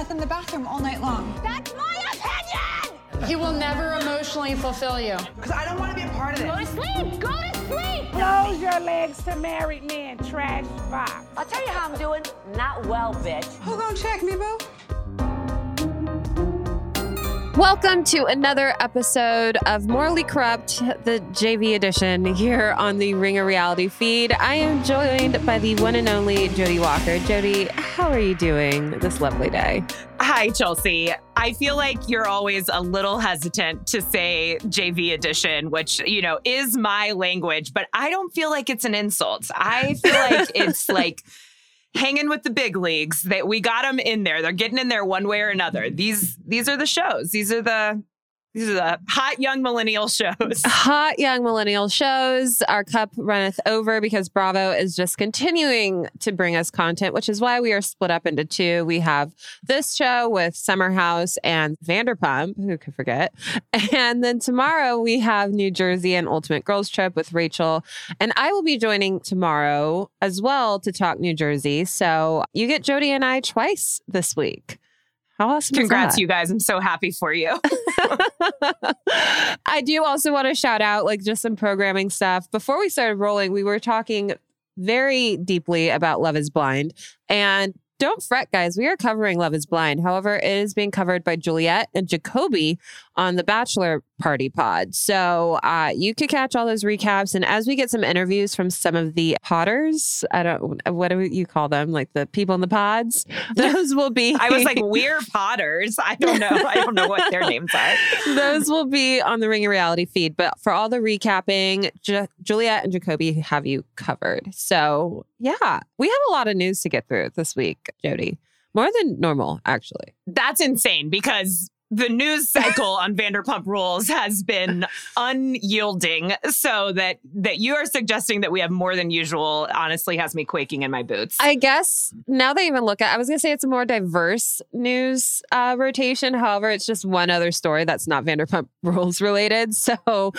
Meth in the bathroom all night long. That's my opinion! He will never emotionally fulfill you. Because I don't want to be a part of it. Go to sleep! Go to sleep! Close your legs to married men, trash box. I'll tell you how I'm doing. Not well, bitch. Who gonna check me, boo? Welcome to another episode of Morally Corrupt, the JV edition here on the Ringer Reality feed. I am joined by the one and only Jodi Walker. Jodi, how are you doing this lovely day? Hi, Chelsea. I feel like you're always a little hesitant to say JV edition, which, you know, is my language, but I don't feel like it's an insult. I feel like it's like, hanging with the big leagues. That we got them in there. They're getting in there one way or another. These these are the shows. These are the these are the hot young millennial shows. Hot young millennial shows. Our cup runneth over because Bravo is just continuing to bring us content, which is why we are split up into two. We have this show with Summer House and Vanderpump, who could forget. And then tomorrow we have New Jersey and Ultimate Girls Trip with Rachel. And I will be joining tomorrow as well to talk New Jersey. So you get Jodi and I twice this week. How awesome! Congrats, you guys! I'm so happy for you. I do also want to shout out like just some programming stuff. Before we started rolling, we were talking very deeply about Love is Blind. And don't fret, guys. We are covering Love is Blind. However, it is being covered by Juliet and Jacoby on the Bachelor Party Pod. So uh, you could catch all those recaps. And as we get some interviews from some of the potters, I don't, what do you call them? Like the people in the pods? Those will be. I was like, we're potters. I don't know. I don't know what their names are. those will be on the Ringer Reality feed. But for all the recapping, Ju- Juliet and Jacoby have you covered. So yeah, we have a lot of news to get through this week, Jodi. More than normal, actually. That's insane because the news cycle on Vanderpump Rules has been unyielding. So that that you are suggesting that we have more than usual honestly has me quaking in my boots. I guess now they even look at, I was gonna say it's a more diverse news uh, rotation. However, it's just one other story that's not Vanderpump Rules related. So,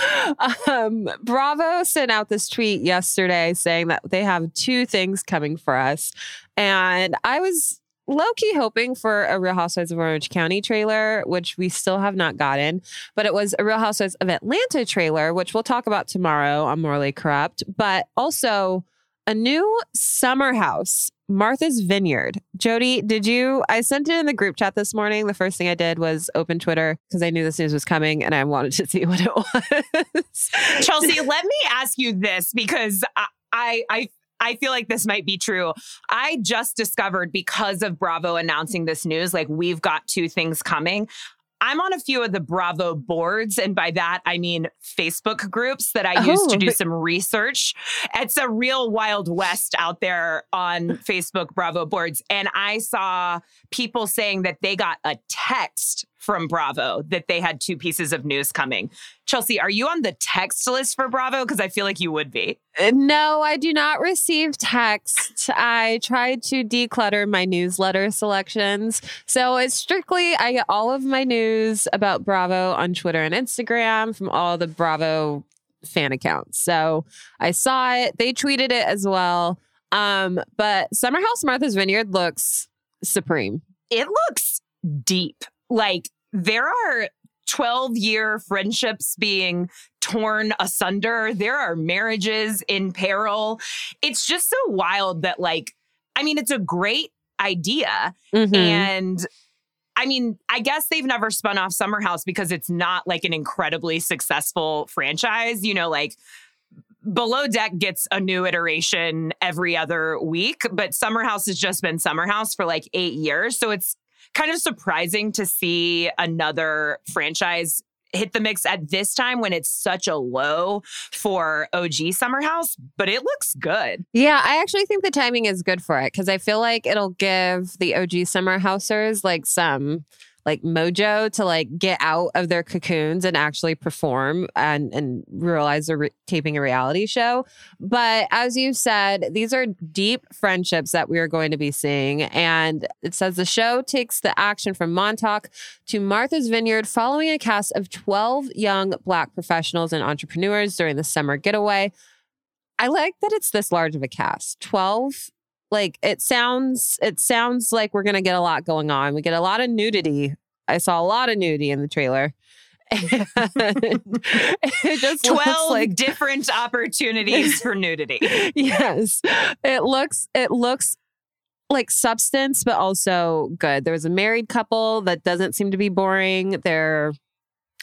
um, Bravo sent out this tweet yesterday saying that they have two things coming for us, and I was low key hoping for a Real Housewives of Orange County trailer, which we still have not gotten, but it was a Real Housewives of Atlanta trailer, which we'll talk about tomorrow on Morally Corrupt, but also a new summer house, Martha's Vineyard. Jodi, did you? I sent it in the group chat this morning. The first thing I did was open Twitter because I knew this news was coming and I wanted to see what it was. Chelsea, let me ask you this because I, I, I I feel like this might be true. I just discovered because of Bravo announcing this news, like we've got two things coming. I'm on a few of the Bravo boards, and by that I mean Facebook groups that I oh. use to do some research. It's a real wild west out there on Facebook Bravo boards. And I saw people saying that they got a text from Bravo that they had two pieces of news coming. Chelsea, are you on the text list for Bravo? Because I feel like you would be. Uh, no, I do not receive text. I tried to declutter my newsletter selections. So it's strictly, I get all of my news about Bravo on Twitter and Instagram from all the Bravo fan accounts. So I saw it. They tweeted it as well. Um, but Summer House Martha's Vineyard looks supreme. It looks deep. Like there are 12 year friendships being torn asunder. There are marriages in peril. It's just so wild that, like, I mean, it's a great idea. Mm-hmm. And I mean, I guess they've never spun off Summer House because it's not like an incredibly successful franchise. You know, like Below Deck gets a new iteration every other week, but Summer House has just been Summer House for like eight years. So it's kind of surprising to see another franchise hit the mix at this time when it's such a low for OG Summer House, but it looks good. Yeah, I actually think the timing is good for it because I feel like it'll give the OG Summer Housers like some like mojo to like get out of their cocoons and actually perform and and realize they're re- taping a reality show. But as you said, these are deep friendships that we are going to be seeing. And it says the show takes the action from Montauk to Martha's Vineyard following a cast of 12 young Black professionals and entrepreneurs during the summer getaway. I like that it's this large of a cast 12 like it sounds it sounds like we're gonna get a lot going on. We get a lot of nudity. I saw a lot of nudity in the trailer. it just 12 like different opportunities for nudity. yes. It looks it looks like substance, but also good. There was a married couple that doesn't seem to be boring. There are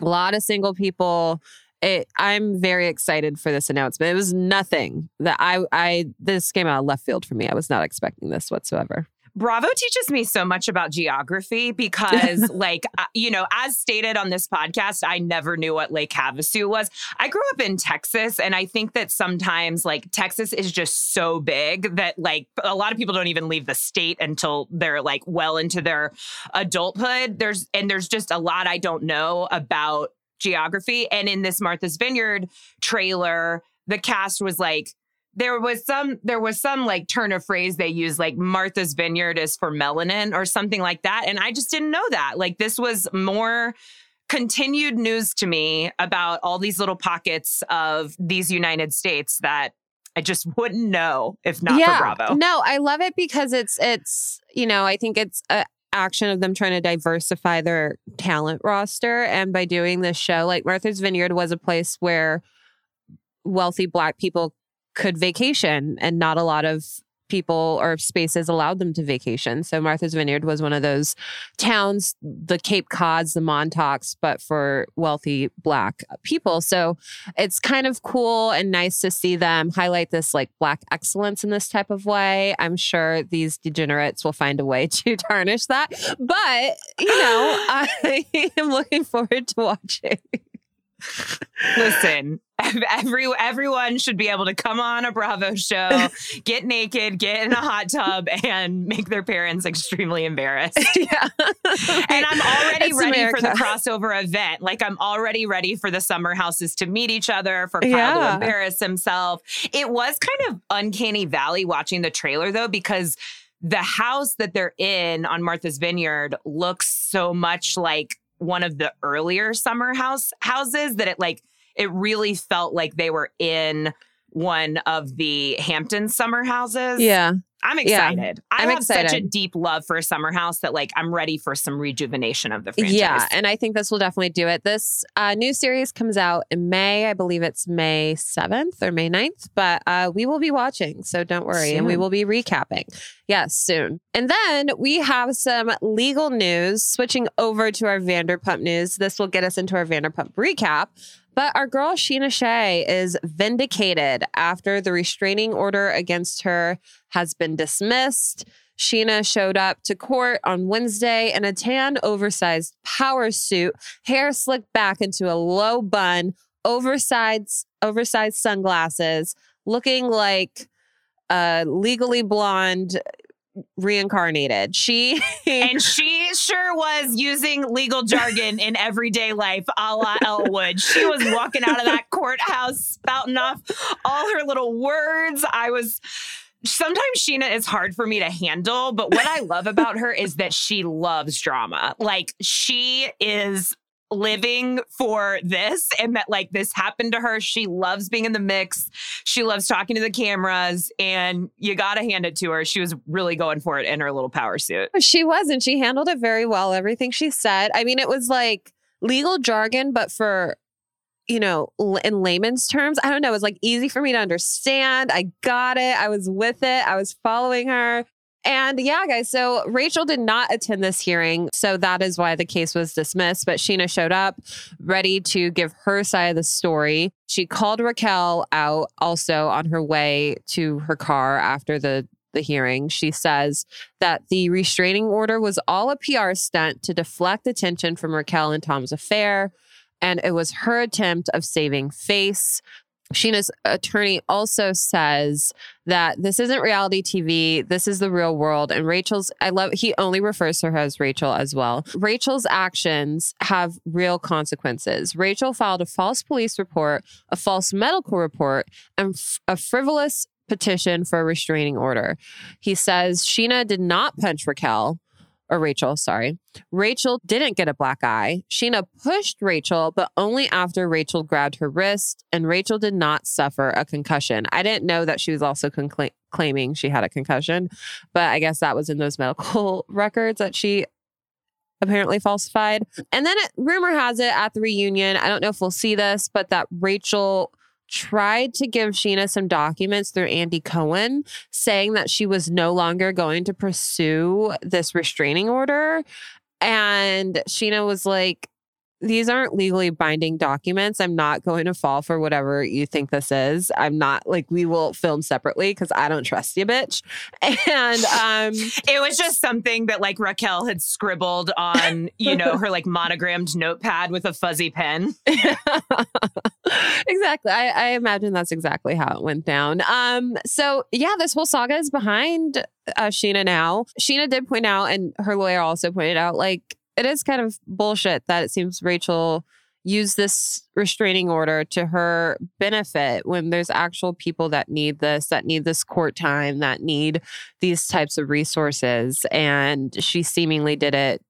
a lot of single people. It, I'm very excited for this announcement. It was nothing that I I this came out of left field for me. I was not expecting this whatsoever. Bravo teaches me so much about geography because, like, uh, you know, as stated on this podcast, I never knew what Lake Havasu was. I grew up in Texas, and I think that sometimes, like, Texas is just so big that, like, a lot of people don't even leave the state until they're, like, well into their adulthood. There's, and there's just a lot I don't know about geography. And in this Martha's Vineyard trailer, the cast was like, there was some there was some like turn of phrase they used like Martha's Vineyard is for melanin or something like that and I just didn't know that like this was more continued news to me about all these little pockets of these United States that I just wouldn't know if not yeah. for Bravo. No, I love it because it's it's you know I think it's a action of them trying to diversify their talent roster. And by doing this show like Martha's Vineyard was a place where wealthy black people could vacation and not a lot of people or spaces allowed them to vacation. So Martha's Vineyard was one of those towns, the Cape Cods, the Montauks, but for wealthy black people. So it's kind of cool and nice to see them highlight this like black excellence in this type of way. I'm sure these degenerates will find a way to tarnish that. But, you know, I am looking forward to watching. Listen, every everyone should be able to come on a Bravo show, get naked, get in a hot tub, and make their parents extremely embarrassed. yeah. and I'm already It's ready America. for the crossover event. Like I'm already ready for the summer houses to meet each other, for Kyle to embarrass himself. It was kind of uncanny valley watching the trailer though, because the house that they're in on Martha's Vineyard looks so much like one of the earlier summer house houses that it like it really felt like they were in one of the Hampton summer houses. Yeah. I'm Yeah. excited. I I'm have such a deep love for a summer house that like I'm ready for some rejuvenation of the franchise. Yeah, and I think this will definitely do it. This uh, new series comes out in May. I believe it's May 7th or May 9th, but uh, we will be watching. So don't worry. And we will be recapping. Yes, soon. And then we have some legal news switching over to our Vanderpump news. This will get us into our Vanderpump recap. But our girl Scheana Shay is vindicated after the restraining order against her has been dismissed. Scheana showed up to court on Wednesday in a tan, oversized power suit, hair slicked back into a low bun, oversized, oversized sunglasses, looking like a legally blonde reincarnated. She and she sure was using legal jargon in everyday life, a la Elwood. She was walking out of that courthouse spouting off all her little words. I was. Sometimes Scheana is hard for me to handle, but what I love about her is that she loves drama. Like, she is living for this and that like this happened to her she loves being in the mix she loves talking to the cameras and you gotta hand it to her she was really going for it in her little power suit She was, and she handled it very well. Everything she said. I mean, it was like legal jargon, but for, you know, in layman's terms, I don't know. It was like easy for me to understand. I got it. I was with it. I was following her. And yeah, guys, so Rachel did not attend this hearing. So that is why the case was dismissed. But Scheana showed up ready to give her side of the story. She called Raquel out also on her way to her car after the, the hearing. She says that the restraining order was all a PR stunt to deflect attention from Raquel and Tom's affair. and it was her attempt of saving face. Scheana's attorney also says that this isn't reality TV. This is the real world. And Rachel's, I love, he only refers to her as Rachel as well. Rachel's actions have real consequences. Rachel filed a false police report, a false medical report, and f- a frivolous petition for a restraining order. He says Scheana did not punch Raquel or Rachel, sorry. Rachel didn't get a black eye. Scheana pushed Rachel, but only after Rachel grabbed her wrist, and Rachel did not suffer a concussion. I didn't know that she was also concla- claiming she had a concussion, but I guess that was in those medical records that she apparently falsified. And then it, rumor has it at the reunion, I don't know if we'll see this, but that Rachel tried to give Scheana some documents through Andy Cohen saying that she was no longer going to pursue this restraining order. And Scheana was like, these aren't legally binding documents. I'm not going to fall for whatever you think this is. I'm not like we will film separately because I don't trust you, bitch. And um it was just something that like Raquel had scribbled on, you know, her like monogrammed notepad with a fuzzy pen. exactly. I, I imagine that's exactly how it went down. Um, so yeah, this whole saga is behind uh, Scheana now. Scheana did point out, and her lawyer also pointed out, like it is kind of bullshit that it seems Rachel used this restraining order to her benefit when there's actual people that need this, that need this court time, that need these types of resources. And she seemingly did it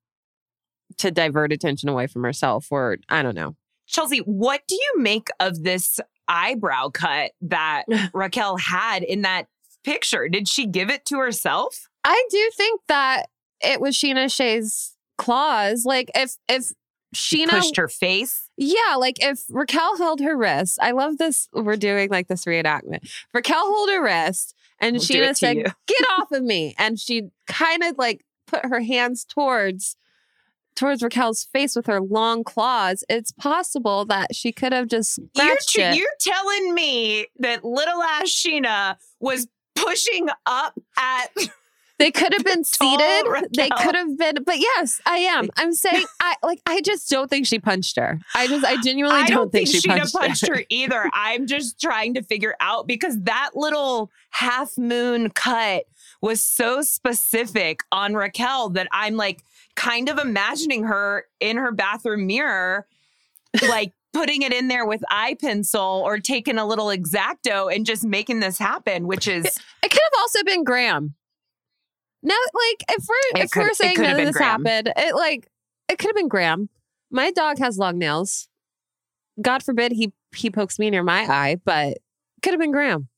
to divert attention away from herself, or I don't know. Chelsea, what do you make of this eyebrow cut that Raquel had in that picture? Did she give it to herself? I do think that it was Scheana Shay's claws. Like if if Scheana pushed her face. Yeah, like if Raquel held her wrist. I love this. We're doing like this reenactment. Raquel held her wrist and We'll Scheana said, you. "Get off of me!" And she kind of like put her hands towards towards Raquel's face with her long claws. It's possible that she could have just You're, scratched tr- it. you're telling me that little ass Scheana was pushing up at They could have been seated. They could have been, but yes, I am. I'm saying, I like. I just don't think she punched her. I just, I genuinely I don't, think, she punched, punched her. her either. I'm just trying to figure out because that little half moon cut was so specific on Raquel that I'm like kind of imagining her in her bathroom mirror, like putting it in there with eye pencil or taking a little exacto and just making this happen, which is It could have also been Graham. No, like if we're It if could- we're saying could none of this Graham. happened, it like it could have been Graham. My dog has long nails. God forbid he he pokes me near my eye, but could have been Graham.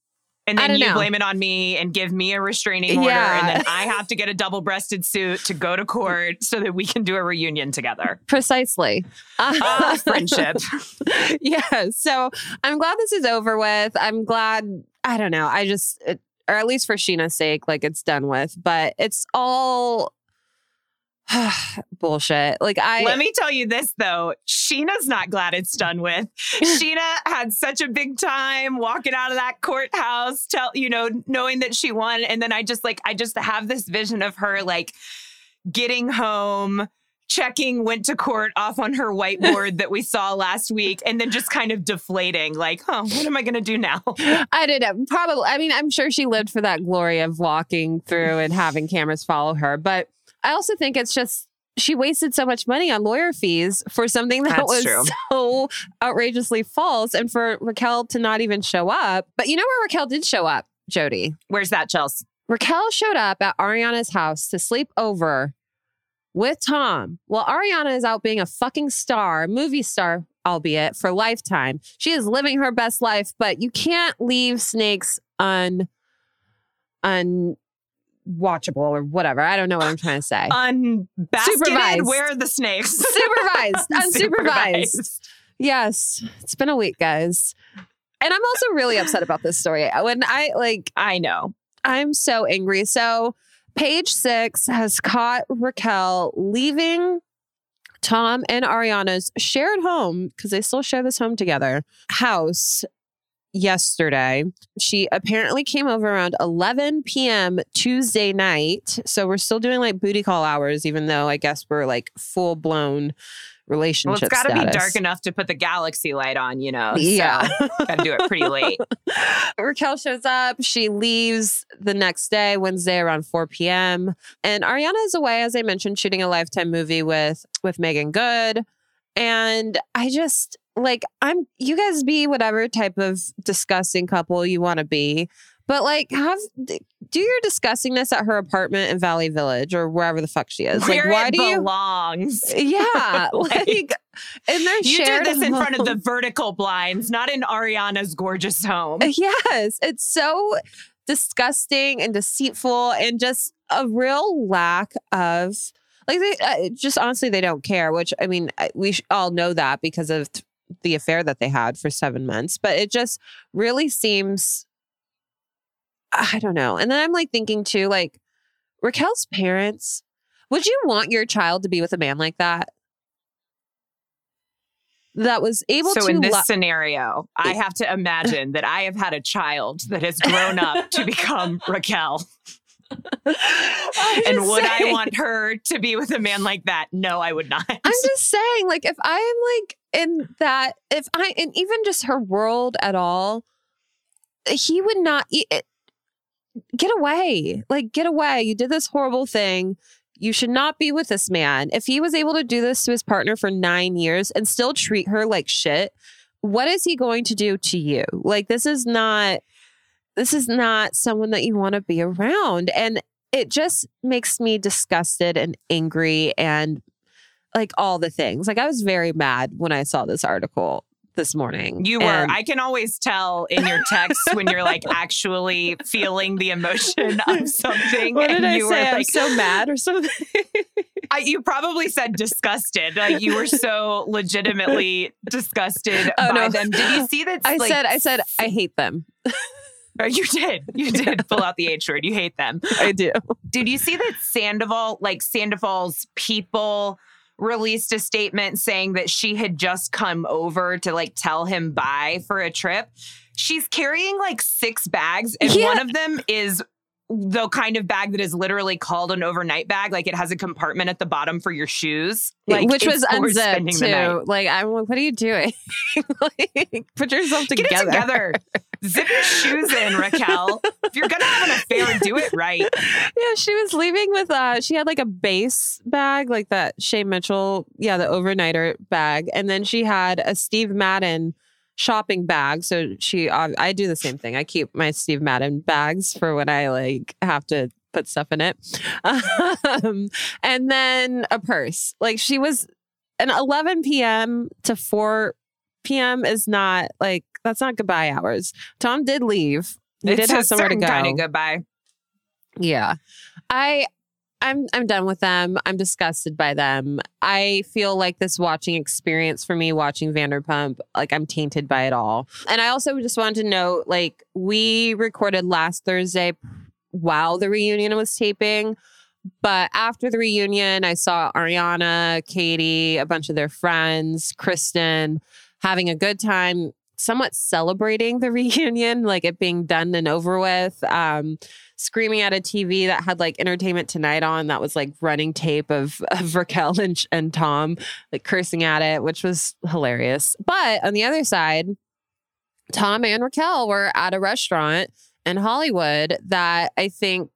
and I then don't you know. blame it on me and give me a restraining order Yeah. and then I have to get a double-breasted suit to go to court so that we can do a reunion together. Precisely. Ah, friendship. yeah. So I'm glad this is over with. I'm glad, I don't know. I just, it, or at least for Scheana's sake, like it's done with, but it's all bullshit. Like I, Let me tell you this though, Scheana's not glad it's done with. Scheana had such a big time walking out of that courthouse, tell you know, knowing that she won. And then I just like I just have this vision of her like getting home, checking went to court off on her whiteboard that we saw last week, and then just kind of deflating, like, huh, what am I gonna do now? I don't know. Probably, I mean, I'm sure she lived for that glory of walking through and having cameras follow her. But I also think it's just, she wasted so much money on lawyer fees for something that That's was true. so outrageously false and for Raquel to not even show up. But you know where Raquel did show up, Jodi? Where's that, Chelsea? Raquel showed up at Ariana's house to sleep over with Tom while Ariana is out being a fucking star, movie star, albeit for lifetime. She is living her best life, but you can't leave snakes un unwatchable or whatever. I don't know what I'm trying to say. Unbasketed, Supervised. where are the snakes? Supervised, unsupervised. Yes, it's been a week, guys. And I'm also really upset about this story. When I like I know. I'm so angry. So, page six has caught Raquel leaving Tom and Ariana's shared home because they still share this home together house yesterday. She apparently came over around 11 p.m. Tuesday night. So we're still doing like booty call hours, even though I guess we're like full blown Well, it's got to be dark enough to put the galaxy light on, you know. Yeah. got to do it pretty late. Raquel shows up. She leaves the next day, Wednesday around 4 p.m. And Ariana is away, as I mentioned, shooting a lifetime movie with with Meagan Good. And I just like I'm you guys be whatever type of disgusting couple you want to be. But like have do your this at her apartment in Valley Village or wherever the fuck she is. Where like why it do you belongs. Yeah. Like, like and they're You do this in front of the vertical blinds, not in Ariana's gorgeous home. Yes, it's so disgusting and deceitful and just a real lack of like they uh, just honestly they don't care, which I mean we all know that because of the affair that they had for 7 months, but it just really seems I don't know. And then I'm like thinking too like Raquel's parents, would you want your child to be with a man like that? That was able so to in this lo- scenario, I have to imagine that I have had a child that has grown up to become Raquel. And would I want her to be with a man like that? No, I would not. I'm just saying, like, if I am like in that, if I, and even just her world at all, he would not it, get away. Like, get away. You did this horrible thing. You should not be with this man. If he was able to do this to his partner for nine years and still treat her like shit, what is he going to do to you? Like, this is not, this is not someone that you want to be around. And it just makes me disgusted and angry and like all the things. Like I was very mad when I saw this article this morning. You were. And- I can always tell in your text when you're like actually feeling the emotion of something. what did and I you say? Were I'm like, so mad or something. I, you probably said disgusted. Like you were so legitimately disgusted Oh, by no. them. Did you see that? I like, said, I said, I hate them. Oh, You did. You did pull out the H word. You hate them. I do. Did you see that Sandoval, like Sandoval's people, released a statement saying that she had just come over to like tell him bye for a trip? She's carrying like six bags, and Yeah. one of them is the kind of bag that is literally called an overnight bag. Like it has a compartment at the bottom for your shoes, like Which was unzipped spending the night. too. Like I'm like, what are you doing? like, put yourself Get it together. Zip your shoes in, Raquel. If you're gonna have an affair, do it right. Yeah, she was leaving with uh she had like a Béis bag, like that Shay Mitchell, yeah, the overnighter bag. And then she had a Steve Madden shopping bag. So she uh, I do the same thing. I keep my Steve Madden bags for when I like have to put stuff in it. Um, and then a purse. Like she was an 11 p.m. to 4 p.m. is not like that's not goodbye hours. Tom did leave. He it's did have somewhere to go. kind of goodbye. Yeah. I I'm I'm done with them. I'm disgusted by them. I feel like this watching experience for me watching Vanderpump, like I'm tainted by it all. And I also just wanted to note like we recorded last Thursday while the reunion was taping. But after the reunion, I saw Ariana, Katie, a bunch of their friends, Kristen having a good time, somewhat celebrating the reunion, like it being done and over with. Um, screaming at a TV that had like Entertainment Tonight on, that was like running tape of, of Raquel and, and Tom, like cursing at it, which was hilarious. But on the other side, Tom and Raquel were at a restaurant in Hollywood that I think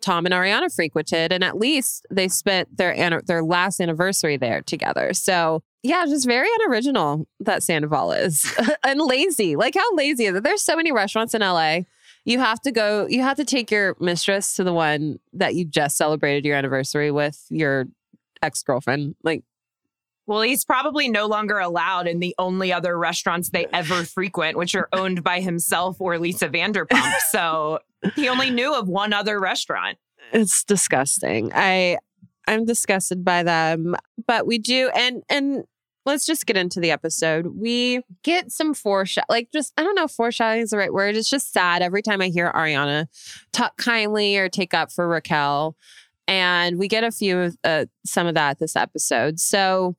Tom and Ariana frequented, and at least they spent their their last anniversary there together. So yeah, just very unoriginal that Sandoval is, and lazy. Like how lazy is it? There's so many restaurants in LA. You have to go. You have to take your mistress to the one that you just celebrated your anniversary with your ex girlfriend. Like Well, he's probably no longer allowed in the only other restaurants they ever frequent, which are owned by himself or Lisa Vanderpump. So he only knew of one other restaurant. it's disgusting. I I'm disgusted by them, but we do and and let's just get into the episode. We get some foreshadow like just I don't know foreshadowing is the right word. It's just sad every time I hear Ariana talk kindly or take up for Raquel. And we get a few of uh, some of that this episode. So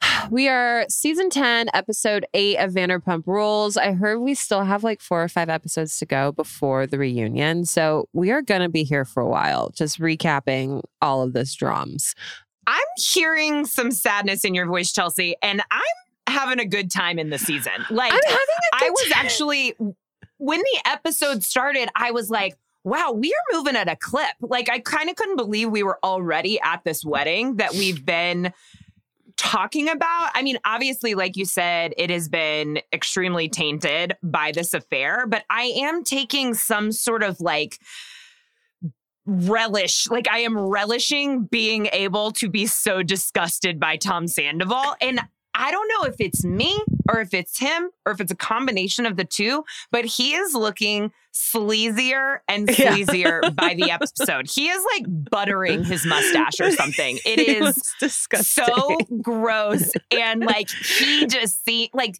We are season 10, episode 8 of Vanderpump Rules. I heard we still have like four or five episodes to go before the reunion. So we are going to be here for a while, just recapping all of this drums. I'm hearing some sadness in your voice, Chelsea, and I'm having a good time in the season. Like, I'm having a good I was time. actually, when the episode started, I was like, wow, we are moving at a clip. Like, I kind of couldn't believe we were already at this wedding that we've been talking about. I mean, obviously, like you said, it has been extremely tainted by this affair, but I am taking some sort of like, relish like i am relishing being able to be so disgusted by tom sandoval and i don't know if it's me or if it's him or if it's a combination of the two but he is looking sleazier and Yeah. by the episode he is like buttering his mustache or something it It is disgusting. so gross and like he just see like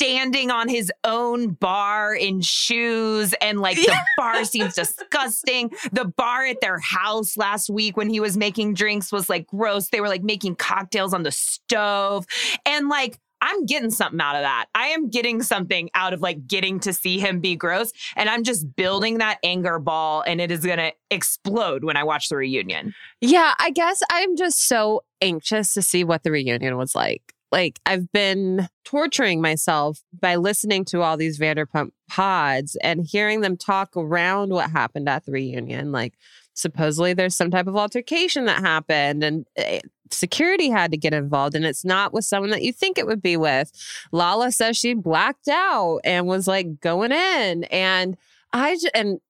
standing on his own bar in shoes and like the bar seems disgusting the bar at their house last week when he was making drinks was like gross they were like making cocktails on the stove and like I'm getting something out of that. I am getting something out of like getting to see him be gross. And I'm just building that anger ball and it is going to explode when I watch the reunion. Yeah, I guess I'm just so anxious to see what the reunion was like. Like, I've been torturing myself by listening to all these Vanderpump pods and hearing them talk around what happened at the reunion. Like, supposedly there's some type of altercation that happened and eh, security had to get involved and it's not with someone that you think it would be with. Lala says she blacked out and was like going in and I and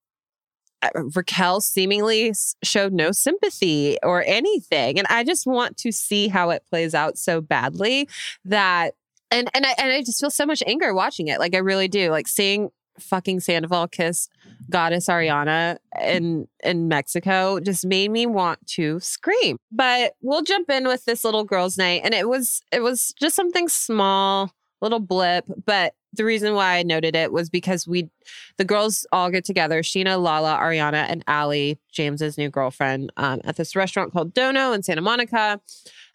Uh, Raquel seemingly showed no sympathy or anything. And I just want to see how it plays out so badly that and and I and I just feel so much anger watching it. Like I really do. Like seeing fucking Sandoval kiss goddess Ariana in in Mexico just made me want to scream. But we'll jump in with this little girls' night. And it was it was just something small, little blip. But the reason why I noted it was because we the girls all get together Scheana, Lala, Ariana, and Allie, James's new girlfriend, um, at this restaurant called Dono in Santa Monica.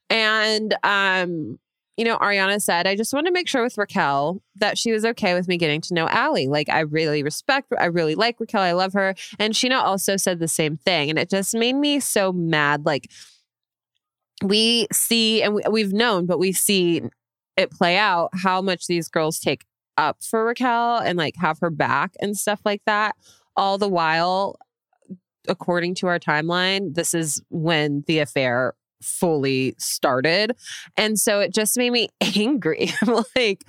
And um, you know, Ariana said, I just want to make sure with Raquel that she was okay with me getting to know Allie. Like, I really respect, I really like Raquel. I love her. And Scheana also said the same thing. And it just made me so mad. Like, we see, and we, we've known, but we see it play out how much these girls take up for Raquel and like have her back and stuff like that. All the while, according to our timeline, this is when the affair fully started. And so it just made me angry. Like,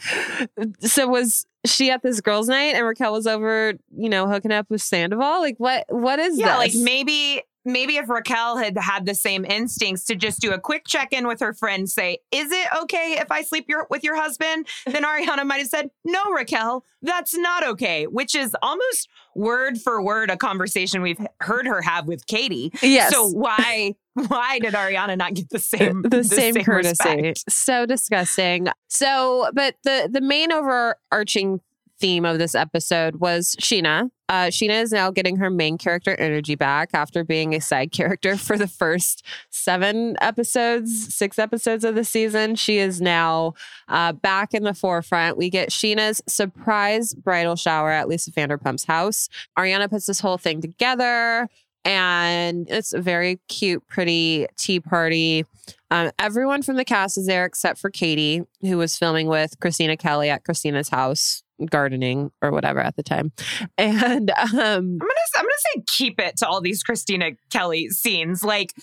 so was she at this girls' night and Raquel was over, you know, hooking up with Sandoval? Like what what is Yeah, this? like maybe maybe if Raquel had had the same instincts to just do a quick check in with her friend, say, "Is it okay if I sleep your, with your husband?" Then Ariana might have said, "No, Raquel, that's not okay," which is almost word for word a conversation we've heard her have with Katie. Yes. So why why did Ariana not get the same the, same, courtesy. respect? So disgusting. So, but the the main overarching theme of this episode was Scheana. Uh, Scheana is now getting her main character energy back after being a side character for the first seven episodes, six episodes of the season. She is now uh, back in the forefront. We get Scheana's surprise bridal shower at Lisa Vanderpump's house. Ariana puts this whole thing together. And it's a very cute, pretty tea party. Um, everyone from the cast is there except for Katie, who was filming with Christina Kelly at Christina's house, gardening or whatever at the time. And um, I'm gonna I'm gonna say keep it to all these Christina Kelly scenes. Like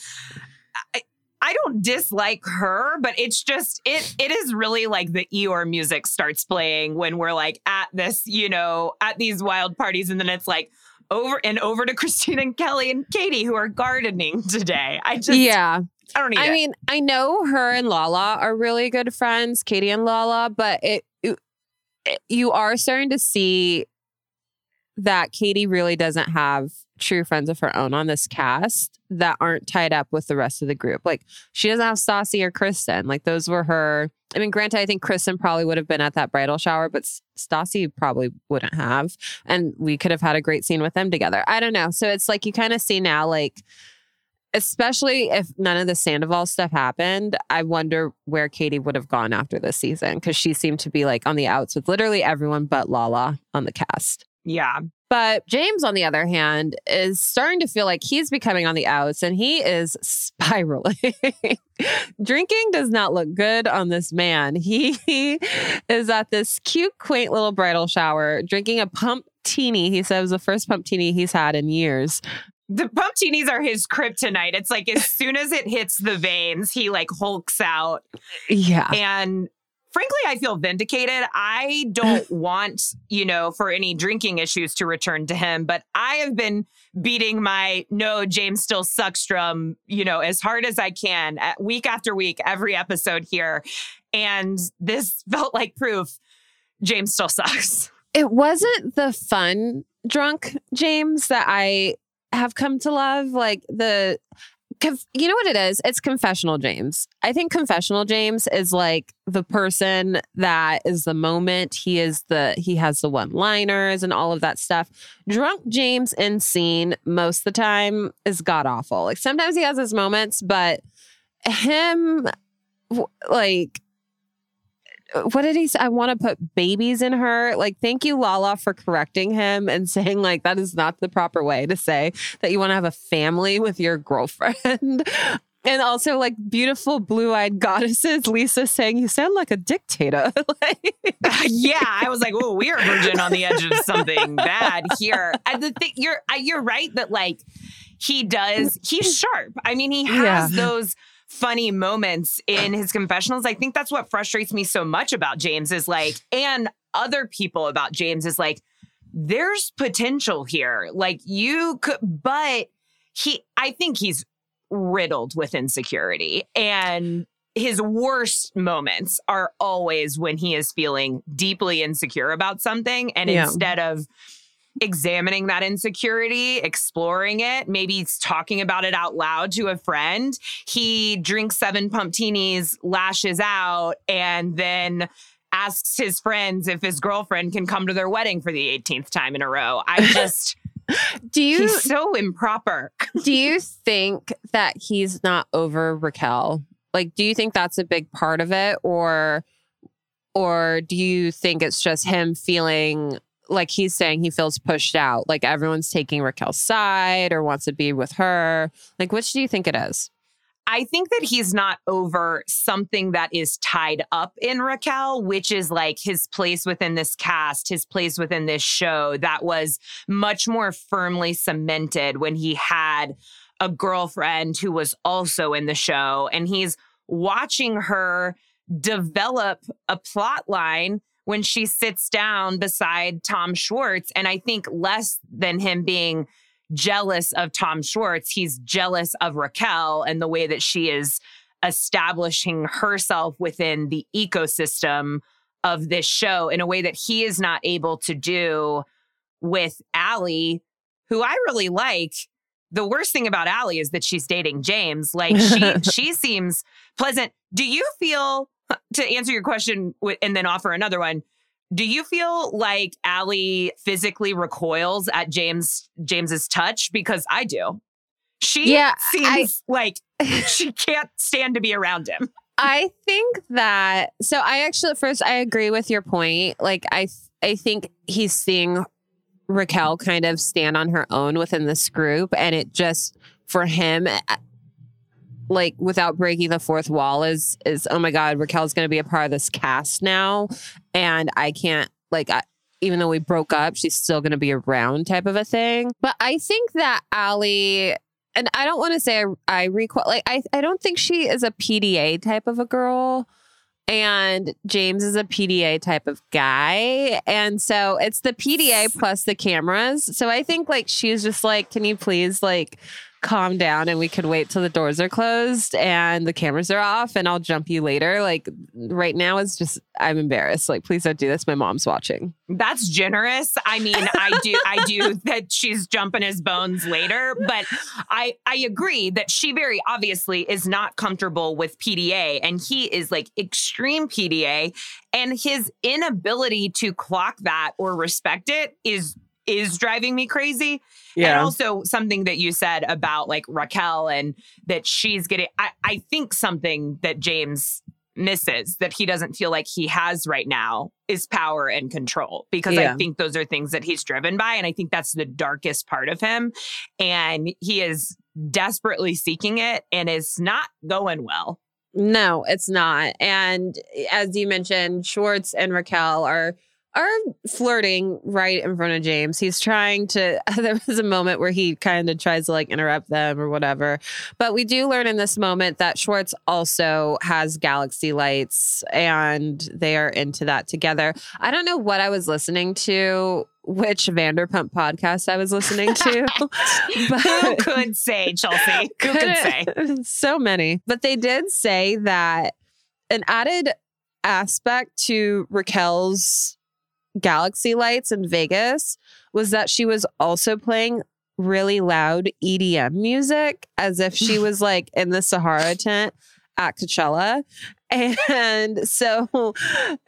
I, I don't dislike her, but it's just it it is really like the Eeyore music starts playing when we're like at this, you know, at these wild parties, and then it's like over and over to Christina and Kelly and Katie who are gardening today. I just yeah, I don't need I it. mean, I know her and Lala are really good friends, Katie and Lala, but it- it- you are starting to see that Katie really doesn't have true friends of her own on this cast that aren't tied up with the rest of the group. Like she doesn't have Stassi or Kristen. Like those were her. I mean, granted, I think Kristen probably would have been at that bridal shower, but Stassi probably wouldn't have. And we could have had a great scene with them together. I don't know. So it's like you kind of see now, like especially if none of the Sandoval stuff happened, I wonder where Katie would have gone after this season because she seemed to be like on the outs with literally everyone but Lala on the cast. Yeah. But James, on the other hand, is starting to feel like he's becoming on the outs and he is spiraling. Drinking does not look good on this man. He is at this cute, quaint little bridal shower drinking a pump teeny. He said it was the first pumptini he's had in years. The pumptinis are his kryptonite. It's like as soon as it hits the veins, he like hulks out. Yeah. And frankly, I feel vindicated. I don't want, you know, for any drinking issues to return to him, but I have been beating my no, James still sucks drum, you know, as hard as I can week after week, every episode here. And this felt like proof James still sucks. It wasn't the fun drunk James that I have come to love. Like the, you know what it is? It's confessional James. I think confessional James is like the person that is the moment. He is the, he has the one liners and all of that stuff. Drunk James in scene most of the time is god awful. Like sometimes he has his moments, but him, like, what did he say? I want to put babies in her. Like, thank you, Lala, for correcting him and saying, like, that is not the proper way to say that you want to have a family with your girlfriend. and also, like, beautiful blue eyed goddesses, Lisa saying, You sound like a dictator. like, yeah, I was like, "Oh, we are virgin on the edge of something bad here." And the thing, you're you're right that like he does. He's sharp. I mean, he has Yeah. those funny moments in his confessionals. I think that's what frustrates me so much about James is like, and other people about James is like, there's potential here. Like you could, but he, I think he's riddled with insecurity and his worst moments are always when he is feeling deeply insecure about something and Yeah. instead of examining that insecurity exploring it maybe talking about it out loud to a friend. He drinks seven pumptinis lashes out and then asks his friends if his girlfriend can come to their wedding for the 18th time in a row. I just do you he's so improper. do you think that he's not over Raquel? Like, do you think that's a big part of it, or or do you think it's just him feeling like he's saying he feels pushed out, like everyone's taking Raquel's side or wants to be with her? Like, which do you think it is? I think that he's not over something that is tied up in Raquel, which is like his place within this cast, his place within this show that was much more firmly cemented when he had a girlfriend who was also in the show. And he's watching her develop a plot line when she sits down beside Tom Schwartz. And I think less than him being jealous of Tom Schwartz. He's jealous of Raquel and the way that she is establishing herself within the ecosystem of this show in a way that he is not able to do with Allie, who I really like. The worst thing about Allie is that she's dating James. Like she she seems pleasant. Do you feel to answer your question and then offer another one? Do you feel like Allie physically recoils at James James's touch? Because I do. She Yeah, seems like she can't stand to be around him. I think that so I actually at first I agree with your point. Like I I think he's seeing Raquel kind of stand on her own within this group and it just for him like without breaking the fourth wall is is oh my god Raquel's going to be a part of this cast now. And I can't like I, even though we broke up she's still going to be around type of a thing. But I think that ali and I don't want to say I, I recall like I I don't think she is a PDA type of a girl. And James is a PDA type of guy. And so it's the PDA plus the cameras. So I think like she's just like can you please like calm down and we could wait till the doors are closed and the cameras are off and I'll jump you later. Like right now it's just I'm embarrassed. Like please don't do this. My mom's watching. That's generous. I mean, I do I do that she's jumping his bones later, but I I agree that she very obviously is not comfortable with PDA and he is like extreme PDA and his inability to clock that or respect it is is driving me crazy. And also something that you said about like Raquel and that she's getting, I, I think something that James misses that he doesn't feel like he has right now is power and control because Yeah. I think those are things that he's driven by. And I think that's the darkest part of him. And he is desperately seeking it and is not going well. No, it's not. And as you mentioned, Schwartz and Raquel are are flirting right in front of James. He's trying to there was a moment where he kind of tries to like interrupt them or whatever. But we do learn in this moment that Schwartz also has galaxy lights and they are into that together. I don't know what I was listening to, which Vanderpump podcast I was listening to. but Who could say, Chelsea? Who could say? so many. But they did say that an added aspect to Raquel's galaxy lights in Vegas was that she was also playing really loud EDM music as if she was like in the Sahara tent at Coachella. And so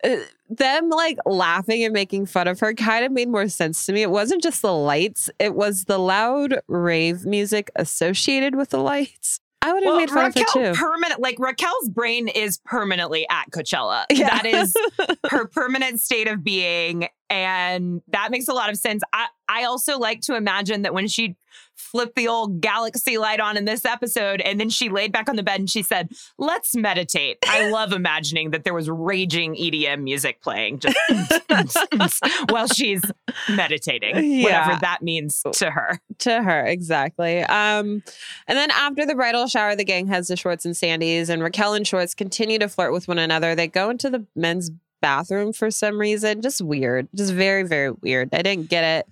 uh, them like laughing and making fun of her kind of made more sense to me. It wasn't just the lights, it was the loud rave music associated with the lights. I would have made fun Raquel of her too. permanent like Raquel's brain is permanently at Coachella. Yeah. That is her permanent state of being. And that makes a lot of sense. I, I also like to imagine that when she flipped the old galaxy light on in this episode. And then she laid back on the bed and she said, Let's meditate. I love imagining that there was raging EDM music playing just while she's meditating, Yeah. whatever that means to her. to her exactly. Um and then after the bridal shower the gang heads to schwartz and sandy's and raquel and schwartz continue to flirt with one another. They go into the men's bathroom for some reason. Just weird. Just very very weird. I didn't get it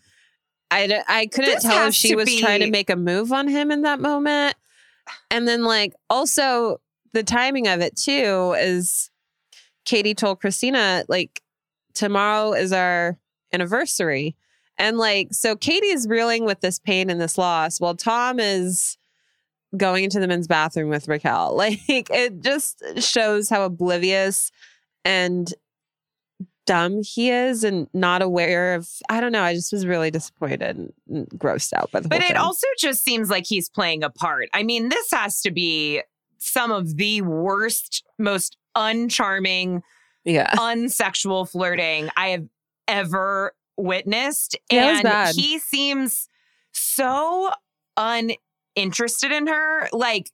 i, I couldn't This tell if she was trying to make a move on him in that moment and then like also the timing of it too is katie told kristina like tomorrow is our anniversary and like, so Katie's reeling with this pain and this loss while Tom is going into the men's bathroom with Raquel. Like, it just shows how oblivious and dumb he is and not aware of. I don't know. I just was really disappointed and- grossed out by the But it thing. also just seems like he's playing a part. I mean, this has to be some of the worst, most uncharming, yeah. unsexual flirting I have ever witnessed. Yeah, and he seems so uninterested in her. Like,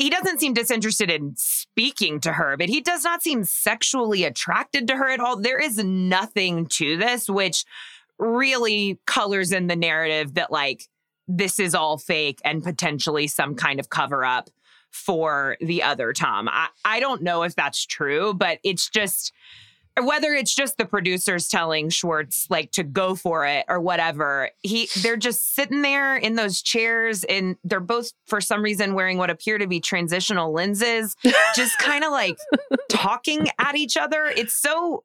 he doesn't seem disinterested in speaking to her, but he does not seem sexually attracted to her at all. There is nothing to this, which really colors in the narrative that, like, this is all fake and potentially some kind of cover up for the other Tom. I, I don't know if that's true, but it's just whether it's just the producers telling Schwartz like to go for it or whatever. He they're just sitting there in those chairs and they're both for some reason wearing what appear to be transitional lenses, just kind of like talking at each other. It's so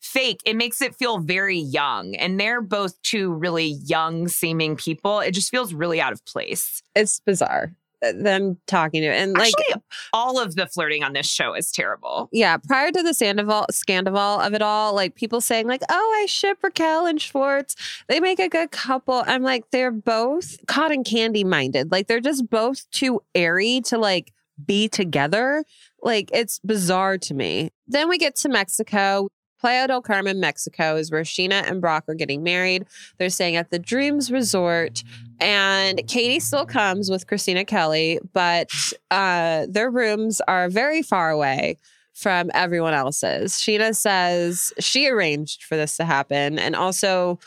fake. It makes it feel very young. And they're both two really young seeming people. It just feels really out of place. It's bizarre. Uh, Them talking to and like Actually, all of the flirting on this show is terrible. yeah, prior to the Sandoval scandal of it all, like people saying like, "Oh, I ship Raquel and Schwartz. They make a good couple." I'm like, they're both cotton candy minded. Like they're just both too airy to like be together. Like it's bizarre to me. Then we get to Mexico. Playa del Carmen, Mexico is where Scheana and Brock are getting married. They're staying at the Dreams Resort. And Katie still comes with Kristina Kelley, but uh, their rooms are very far away from everyone else's. Scheana says she arranged for this to happen and also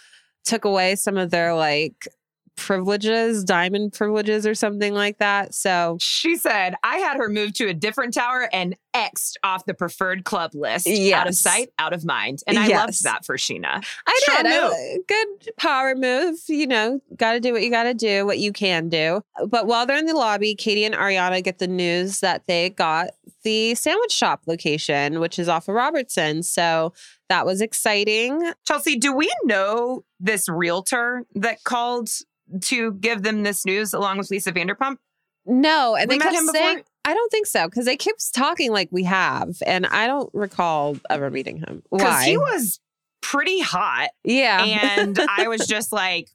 took away some of their like privileges, diamond privileges or something like that. So She said, I had her move to a different tower and X'd off the preferred club list. Out of sight, out of mind. And I Yes. loved that for Scheana. I Strong did. I- good power move. You know, got to do what you got to do, what you can do. But while they're in the lobby, Katie and Ariana get the news that they got the sandwich shop location, which is off of Robertson. So that was exciting. Chelsea, do we know this realtor that called to give them this news along with Lisa Vanderpump? No, and We they met kept him saying, before? I don't think so, because they kept talking like we have, and I don't recall ever meeting him. Because he was pretty hot. Yeah. And I was just like,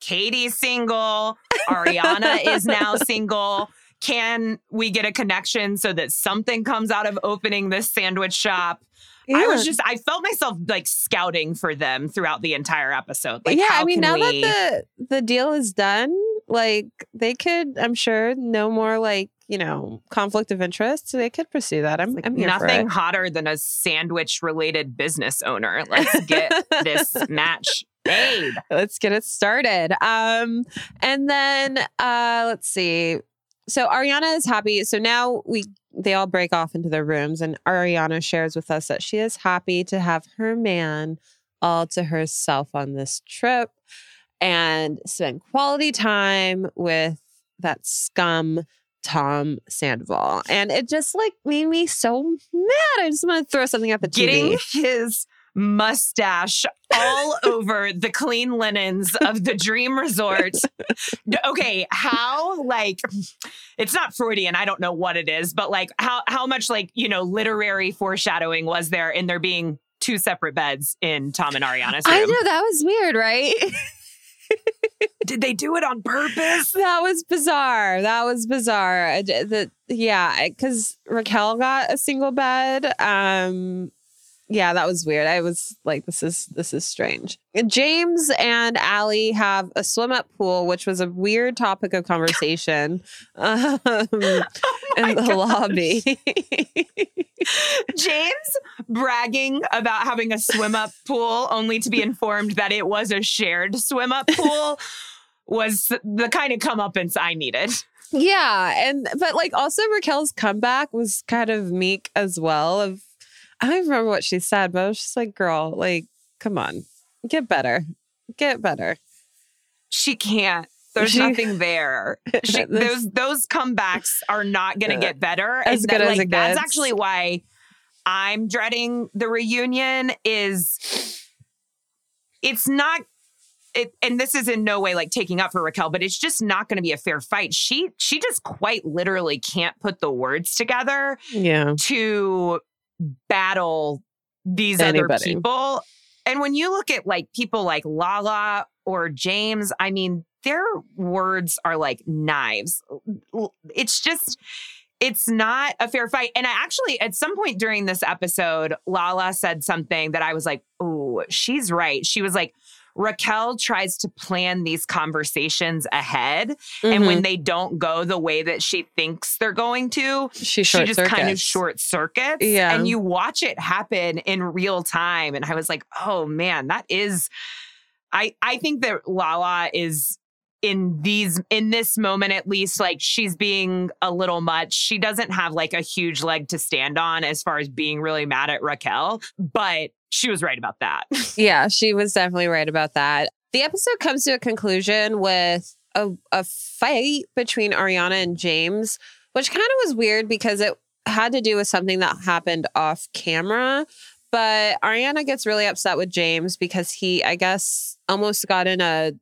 Katie's single. Ariana is now single. Can we get a connection so that something comes out of opening this sandwich shop? I was just, I felt myself like scouting for them throughout the entire episode. Like, yeah, I mean, now we- that the the deal is done, like they could, I'm sure, no more like you know conflict of interest. So they could pursue that. I'm, I'm here for nothing hotter than a sandwich related business owner. Let's get this match made. Let's get it started. Um, and then uh, let's see. So Ariana is happy. So now we they all break off into their rooms, and Ariana shares with us that she is happy to have her man all to herself on this trip and spend quality time with that scum Tom Sandoval. And it just like made me so mad. I just want to throw something at the Getting TV. his mustache all over the clean linens of the dream resort. Okay, how like it's not Freudian, I don't know what it is, but like how how much like, you know, literary foreshadowing was there in there being two separate beds in Tom and Ariana's room? I know that was weird, right? Did they do it on purpose? That was bizarre. That was bizarre. The, yeah, because Raquel got a single bed. Um, yeah, that was weird. I was like, this is this is strange. James and Allie have a swim up pool, which was a weird topic of conversation um, in the lobby. James bragging about having a swim up pool only to be informed that it was a shared swim up pool was the kind of comeuppance I needed. Yeah, and but like also Raquel's comeback was kind of meek as well. Of I don't remember what she said, but I was just like, "Girl, like, come on, get better, get better." She can't. There's She- nothing there. She, those those comebacks are not going to get better. As And good that- as like, it That's gets. actually why I'm dreading the reunion. Is it's not. It, and this is in no way like taking up for Raquel, but it's just not going to be a fair fight. She she just quite literally can't put the words together Yeah, to battle these Anybody. other people. And when you look at like people like Lala or James, I mean, their words are like knives. It's just, it's not a fair fight. And I actually, at some point during this episode, Lala said something that I was like, oh, she's right. She was like, Raquel tries to plan these conversations ahead. And Mm-hmm. when they don't go the way that she thinks they're going to, she she just kind of short circuits. Yeah. And you watch it happen in real time. And I was like, oh man, that is I I think that Lala is in these in this moment at least like she's being a little much she doesn't have like a huge leg to stand on as far as being really mad at raquel but she was right about that Yeah, she was definitely right about that. The episode comes to a conclusion with a, a fight between Ariana and James, which kind of was weird because it had to do with something that happened off camera. But Ariana gets really upset with James because he, I guess, almost got in a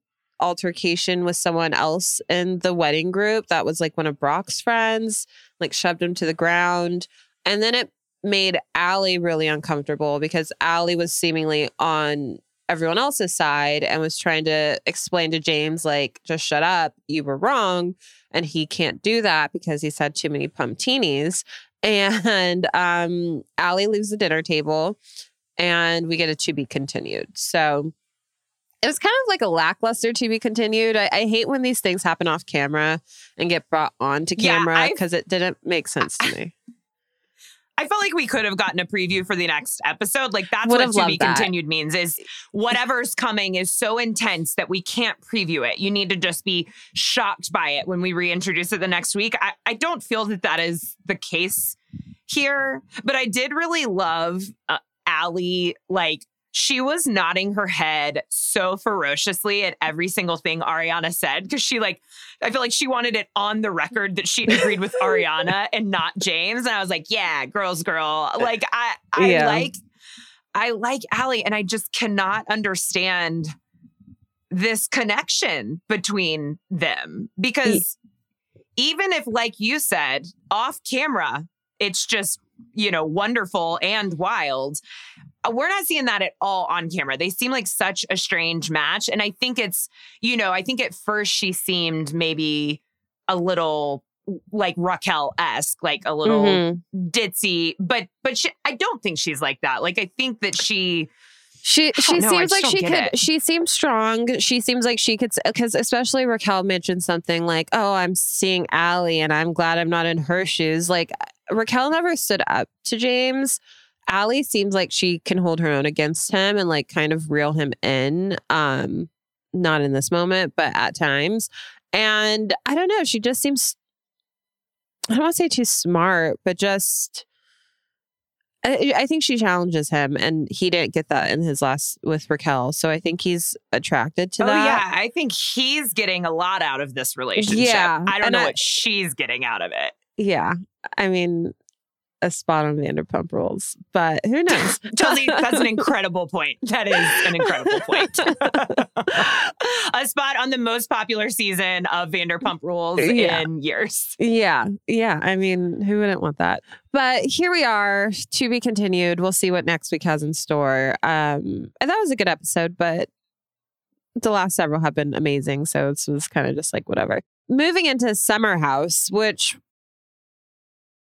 altercation with someone else in the wedding group that was like one of Brock's friends, like shoved him to the ground. And then it made Allie really uncomfortable because Allie was seemingly on everyone else's side and was trying to explain to James, like, just shut up, you were wrong. And he can't do that because he's had too many pumptinis. And um, Allie leaves the dinner table and we get a to be continued. So it was kind of like a lackluster to be continued. I, I hate when these things happen off camera and get brought onto Yeah, camera because it didn't make sense to me. I felt like we could have gotten a preview for the next episode. Like that's Would what to be that. continued means is whatever's coming is so intense that we can't preview it. You need to just be shocked by it when we reintroduce it the next week. I, I don't feel that that is the case here, but I did really love uh, Allie. Like she was nodding her head so ferociously at every single thing Ariana said because she like I feel like she wanted it on the record that she agreed with Ariana and not James. And I was like, yeah, girls, girl. Like I I Yeah. like I like Allie and I just cannot understand this connection between them because even if like you said off camera it's just you know wonderful and wild we're not seeing that at all on camera. They seem like such a strange match. And I think it's, you know, I think at first she seemed maybe a little like Raquel esque, like a little Mhm. ditzy, but but she, I don't think she's like that. Like I think that she She she know, seems like she could. it. She seems strong. She seems like she could. Because especially Raquel mentioned something like, "Oh, I'm seeing Allie, and I'm glad I'm not in her shoes." Like Raquel never stood up to James. Allie seems like she can hold her own against him and like kind of reel him in. Um, not in this moment, but at times. And I don't know. She just seems. I don't want to say too smart, but just. I, I think she challenges him, and he didn't get that in his last with Raquel. So I think he's attracted to oh that. yeah, I think he's getting a lot out of this relationship. Yeah, I don't and know I- what she's getting out of it. Yeah. I mean, a spot on Vanderpump Rules, but who knows? Chelsea, that's an incredible point. That is an incredible point. a spot on the most popular season of Vanderpump Rules Yeah. in years. Yeah. Yeah. I mean, who wouldn't want that? But here we are to be continued. We'll see what next week has in store. Um, and that was a good episode, but the last several have been amazing. So this was kind of just like whatever. Moving into Summer House, which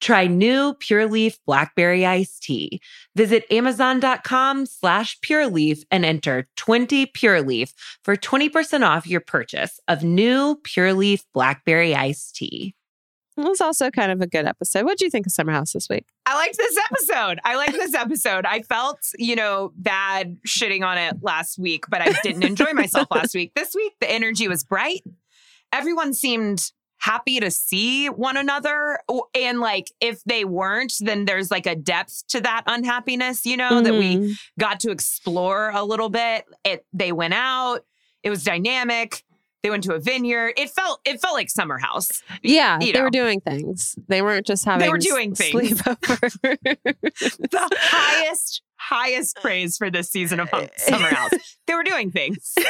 Try new Pure Leaf Blackberry Iced Tea. Visit Amazon.com slash Pure Leaf and enter 20 Pure Leaf for 20% off your purchase of new Pure Leaf Blackberry Iced Tea. It was also kind of a good episode. What do you think of Summer House this week? I liked this episode. I liked this episode. I felt, you know, bad shitting on it last week, but I didn't enjoy myself last week. This week, the energy was bright. Everyone seemed happy to see one another. And like, if they weren't, then there's like a depth to that unhappiness, you know, that we Mhm. got to explore a little bit. It they went out. It was dynamic. They went to a vineyard. It felt it felt like summer house. Yeah, you they were doing things. They weren't just having They were doing things. sleepover. The highest highest praise for this season of Hum- Summer House. They were doing things.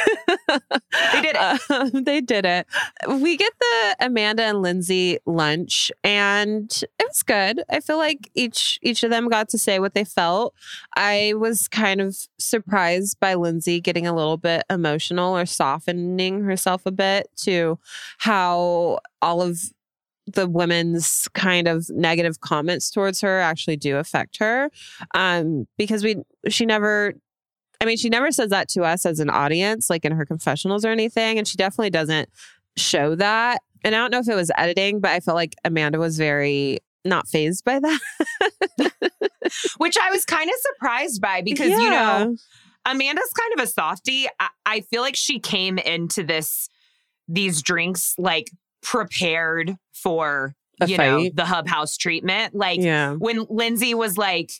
They did it. Um, they did it. We get the Amanda and Lindsay lunch, and it was good. I feel like each each of them got to say what they felt. I was kind of surprised by Lindsay getting a little bit emotional or softening herself a bit to how all of the women's kind of negative comments towards her actually do affect her um because we she never I mean, she never says that to us as an audience, like in her confessionals or anything. And she definitely doesn't show that. And I don't know if it was editing, but I felt like Amanda was very not phased by that. Which I was kind of surprised by because, you know, Amanda's kind of a softie. I, I feel like she came into this, these drinks like prepared for, A you know, the hub house treatment. Like yeah. when Lindsay was like,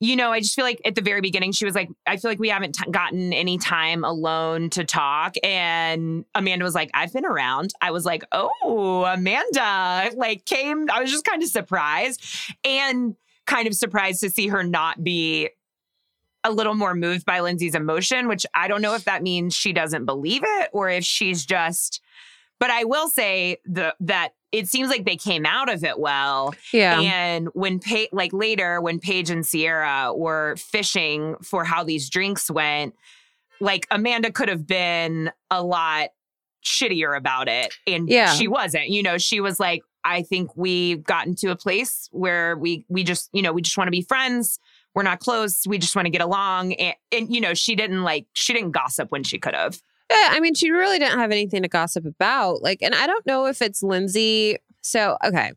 you know, I just feel like at the very beginning, she was like, I feel like we haven't t- gotten any time alone to talk. And Amanda was like, I've been around. I was like, oh, Amanda, like came, I was just kind of surprised and kind of surprised to see her not be a little more moved by Lindsay's emotion, which I don't know if that means she doesn't believe it or if she's just, but I will say the, that it seems like they came out of it well. Yeah. And when pa- like later when Paige and Sierra were fishing for how these drinks went, like Amanda could have been a lot shittier about it. And Yeah. she wasn't. You know, she was like, I think we've gotten to a place where we we just, you know, we just want to be friends. We're not close. We just want to get along. And, and you know, she didn't like she didn't gossip when she could have. Yeah, I mean, she really didn't have anything to gossip about. Like, and I don't know if it's Lindsay. So, okay,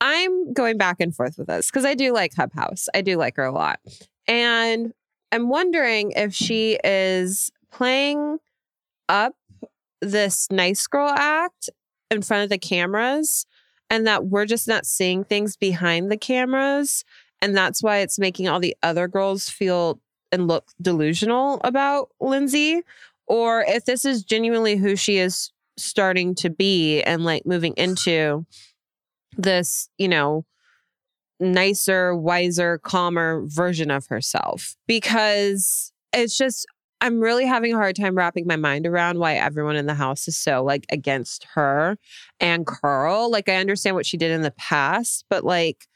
I'm going back and forth with this because I do like Hub House. I do like her a lot. And I'm wondering if she is playing up this nice girl act in front of the cameras and that we're just not seeing things behind the cameras. And that's why it's making all the other girls feel and look delusional about Lindsay or if this is genuinely who she is starting to be and like moving into this, you know, nicer, wiser, calmer version of herself because it's just I'm really having a hard time wrapping my mind around why everyone in the house is so like against her and Carl. Like I understand what she did in the past, but like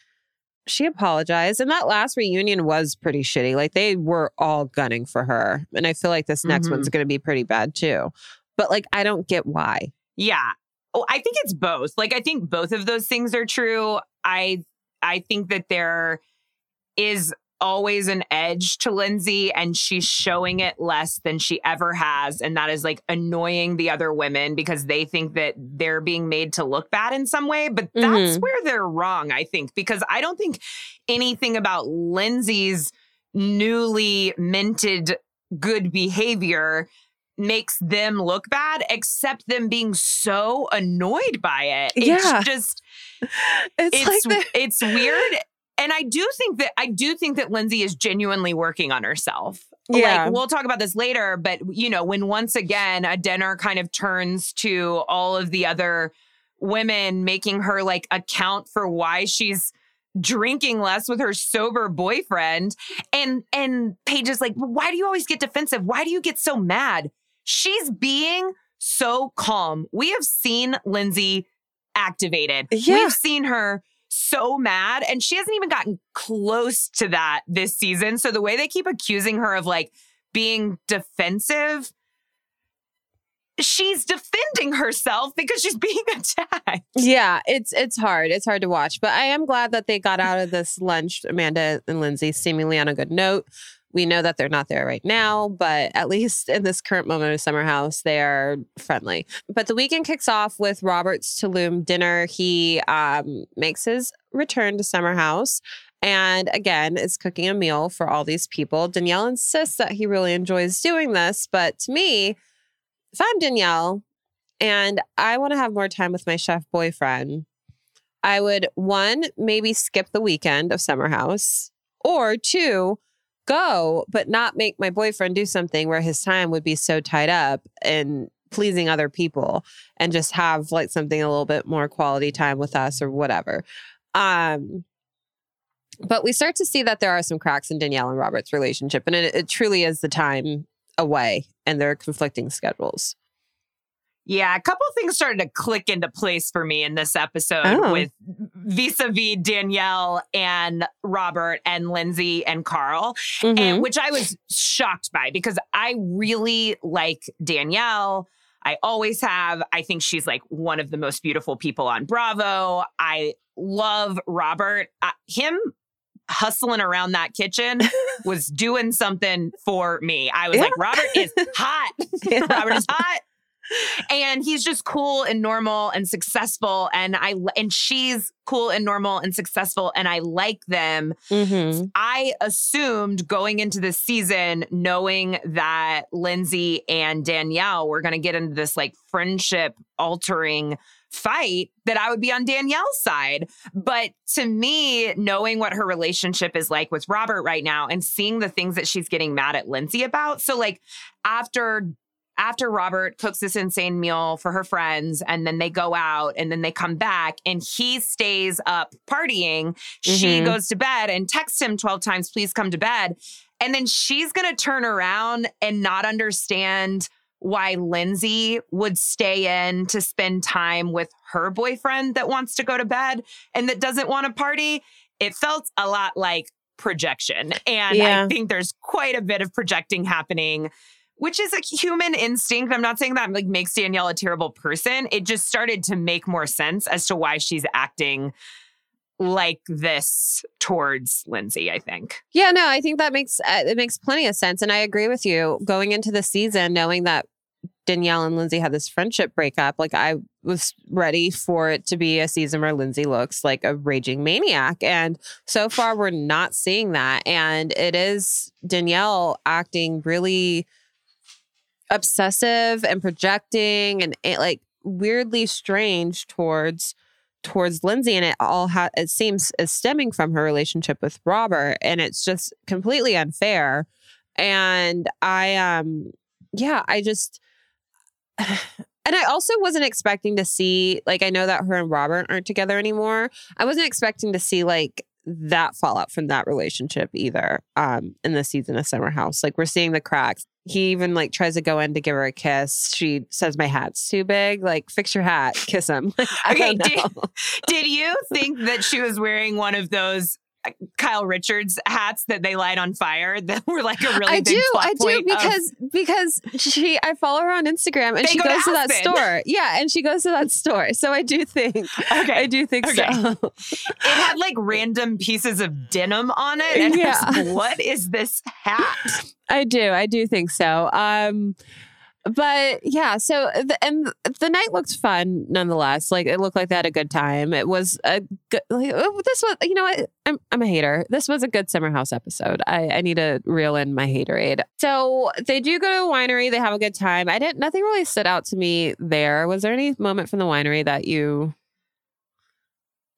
she apologized and that last reunion was pretty shitty. Like they were all gunning for her. And I feel like this next Mhm. one's going to be pretty bad too. But like I don't get why. Yeah. Oh, I think it's both. Like I think both of those things are true. I I think that there is always an edge to Lindsay and she's showing it less than she ever has and that is like annoying the other women because they think that they're being made to look bad in some way, but that's Mhm. where they're wrong, I think, because I don't think anything about Lindsay's newly minted good behavior makes them look bad except them being so annoyed by it. It's Yeah. just It's, it's like the- it's weird. And I do think that I do think that Lindsay is genuinely working on herself. Yeah. Like we'll talk about this later, but you know, when once again a dinner kind of turns to all of the other women making her like account for why she's drinking less with her sober boyfriend and and Paige is like, "Why do you always get defensive? Why do you get so mad?" She's being so calm. We have seen Lindsay activated. Yeah. We've seen her so mad and she hasn't even gotten close to that this season. So the way they keep accusing her of like being defensive, she's defending herself because she's being attacked. Yeah, it's it's hard. It's hard to watch. But I am glad that they got out of this lunch, Amanda and Lindsay, seemingly on a good note. We know that they're not there right now, but at least in this current moment of Summer House, they are friendly. But the weekend kicks off with Robert's Tulum dinner. He um, makes his return to Summer House. And again, is cooking a meal for all these people. Danielle insists that he really enjoys doing this. But to me, if I'm Danielle and I want to have more time with my chef boyfriend, I would one, maybe skip the weekend of Summer House, or two, go, but not make my boyfriend do something where his time would be so tied up and pleasing other people and just have like something a little bit more quality time with us or whatever. Um, but we start to see that there are some cracks in Danielle and Robert's relationship, and it, it truly is the time away and their conflicting schedules. Yeah, a couple things started to click into place for me in this episode Oh. with vis-a-vis Danielle and Robert and Lindsay and Carl. Mhm. and which I was shocked by because I really like Danielle. I always have. I think she's like one of the most beautiful people on Bravo. I love Robert. Uh, him hustling around that kitchen was doing something for me. I was Yeah. like, Robert is hot. Yeah. Robert is hot. And he's just cool and normal and successful and I and she's cool and normal and successful and I like them. Mhm. I assumed going into this season, knowing that Lindsay and Danielle were going to get into this like friendship altering fight, that I would be on Danielle's side. But to me, knowing what her relationship is like with Robert right now and seeing the things that she's getting mad at Lindsay about. So, like, after after Robert cooks this insane meal for her friends and then they go out and then they come back and he stays up partying, she Mhm. goes to bed and texts him 12 times, please come to bed. And then she's going to turn around and not understand why Lindsay would stay in to spend time with her boyfriend that wants to go to bed and that doesn't want to party. It felt a lot like projection. And Yeah. I think there's quite a bit of projecting happening which is a human instinct. I'm not saying that like makes Danielle a terrible person. It just started to make more sense as to why she's acting like this towards Lindsay, I think. Yeah, no, I think that makes uh, it makes plenty of sense, and I agree with you. Going into the season, knowing that Danielle and Lindsay had this friendship breakup, like I was ready for it to be a season where Lindsay looks like a raging maniac, and so far we're not seeing that, and it is Danielle acting really obsessive and projecting and eh, like weirdly strange towards towards Lindsay and it all ha- it seems is stemming from her relationship with Robert and it's just completely unfair and I um yeah I just and I also wasn't expecting to see like I know that her and Robert aren't together anymore. I wasn't expecting to see like that fallout from that relationship either um in the season of Summer House. Like we're seeing the cracks. He even like tries to go in to give her a kiss. She says my hat's too big. Like fix your hat, kiss him. Like, Okay, don't. Did you think that she was wearing one of those Kyle Richards hats that they light on fire that were like a really I big do, I do point of- because because she I follow her on Instagram and she go goes to that store. Yeah, and she goes to that store. So I do think Okay. I do think Okay. so. it had like random pieces of denim on it. And Yeah. Was, what is this hat? I do. I do think so. Um but yeah, so the, and the night looked fun nonetheless. Like it looked like they had a good time. It was a good. Like, oh, this was, you know, what? I'm I'm a hater. This was a good summer house episode. I I need to reel in my haterade. So they do go to a winery. They have a good time. I didn't. Nothing really stood out to me there. Was there any moment from the winery that you?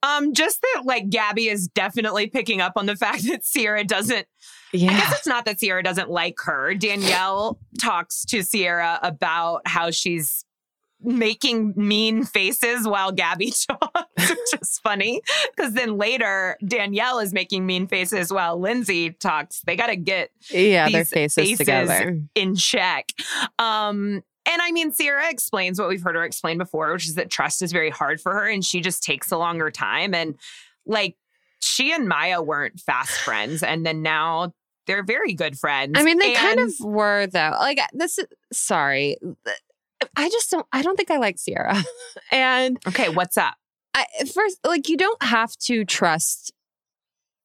Um, just that like Gabby is definitely picking up on the fact that Sierra doesn't Yeah. I guess it's not that Sierra doesn't like her. Danielle talks to Sierra about how she's making mean faces while Gabby talks, which is funny. Because then later, Danielle is making mean faces while Lindsay talks. They got to get Yeah, their faces, faces together. in check. Um, and I mean, Sierra explains what we've heard her explain before, which is that trust is very hard for her and she just takes a longer time. And like, she and Mya weren't fast friends. And then now they're very good friends. I mean, they kind of were though. Like uh, this is sorry. I just don't I don't think I like Sierra. and Okay, what's up? I first like you don't have to trust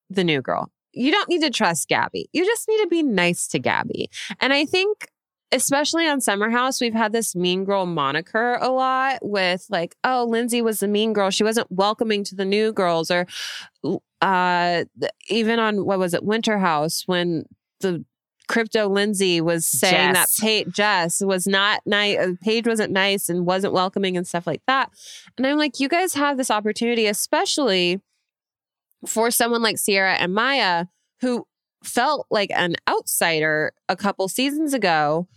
the new girl. You don't need to trust Gabby. You just need to be nice to Gabby. And I think especially on Summer House, we've had this mean girl moniker a lot with like, oh, Lindsay was the mean girl. She wasn't welcoming to the new girls or uh even on what was it, Winter House when the crypto Lindsay was saying Jess. that Paige Jess was not nice Paige wasn't nice and wasn't welcoming and stuff like that. And I'm like, you guys have this opportunity, especially for someone like Sierra and Mya, who felt like an outsider a couple seasons ago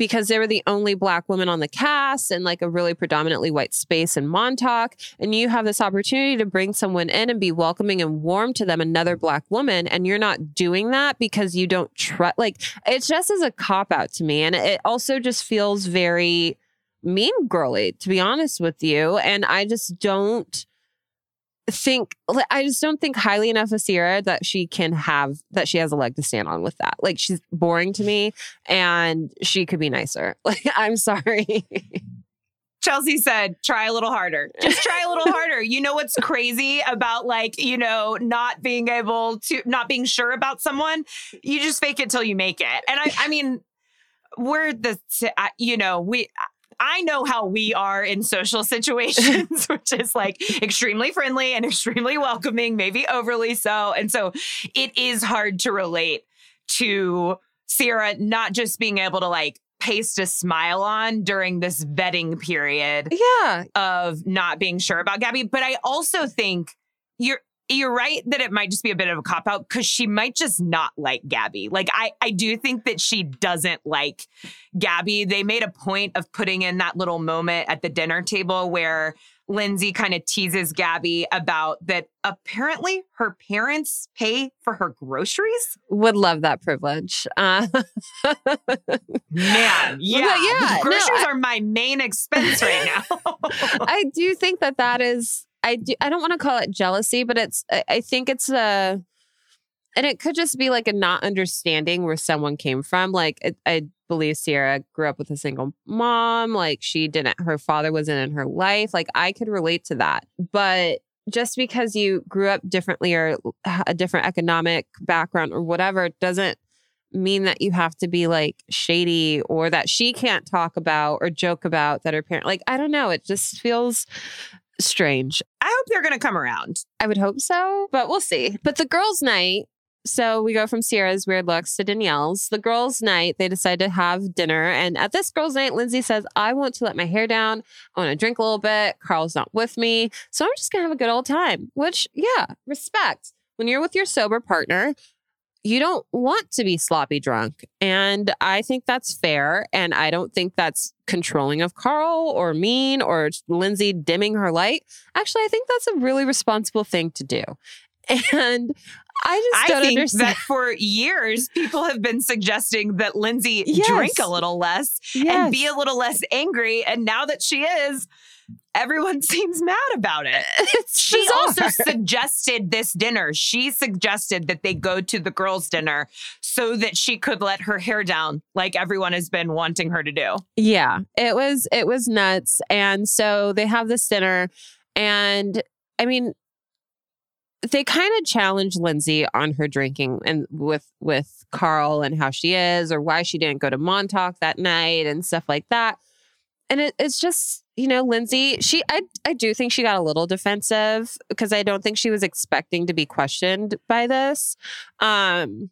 because they were the only black women on the cast and like a really predominantly white space in Montauk. And you have this opportunity to bring someone in and be welcoming and warm to them, another black woman. And you're not doing that because you don't trust, like, it's just as a cop out to me. And it also just feels very mean girly, to be honest with you. And I just don't think I just don't think highly enough of Sierra that she can have that she has a leg to stand on with that. Like she's boring to me and she could be nicer. Like I'm sorry. Chelsea said, try a little harder. Just try a little harder. You know what's crazy about like, you know, not being able to, not being sure about someone? You just fake it till you make it. And I, I mean, we're the, you know, we, I know how we are in social situations, which is like extremely friendly and extremely welcoming, maybe overly so. And so it is hard to relate to Sierra not just being able to like paste a smile on during this vetting period yeah. of not being sure about Gabby. But I also think you're you're right that it might just be a bit of a cop out because she might just not like Gabby. Like I I do think that she doesn't like Gabby. They made a point of putting in that little moment at the dinner table where Lindsay kind of teases Gabby about that apparently her parents pay for her groceries. Would love that privilege. Uh, Man, yeah. yeah, no, groceries I- are my main expense right now. I do think that that is I do I don't want to call it jealousy, but it's I, I think it's a and it could just be like a not understanding where someone came from. Like it, I believe Sierra grew up with a single mom. Like she didn't, her father wasn't in her life. Like I could relate to that, but just because you grew up differently or a different economic background or whatever doesn't mean that you have to be like shady or that she can't talk about or joke about that her parent like I don't know it just feels strange. I hope they're going to come around. I would hope so, but we'll see. But the girls' night, so we go from Sierra's weird looks to Danielle's. The girls' night, they decide to have dinner. And at this girls' night, Lindsay says, I want to let my hair down. I want to drink a little bit. Carl's not with me. So I'm just going to have a good old time, which, yeah, respect. When you're with your sober partner, you don't want to be sloppy drunk. And I think that's fair. And I don't think that's controlling of Carl or mean or Lindsay dimming her light. Actually, I think that's a really responsible thing to do. And I just don't I think understand. that for years, people have been suggesting that Lindsay Yes. drink a little less and be a little less angry. And now that she is, everyone seems mad about it. She also suggested this dinner. She suggested that they go to the girls' dinner so that she could let her hair down, like everyone has been wanting her to do. Yeah, it was it was nuts. And so they have this dinner and I mean they kind of challenge Lindsay on her drinking and with with Carl and how she is or why she didn't go to Montauk that night and stuff like that. And it, it's just, you know, Lindsay, she I I do think she got a little defensive because I don't think she was expecting to be questioned by this. Um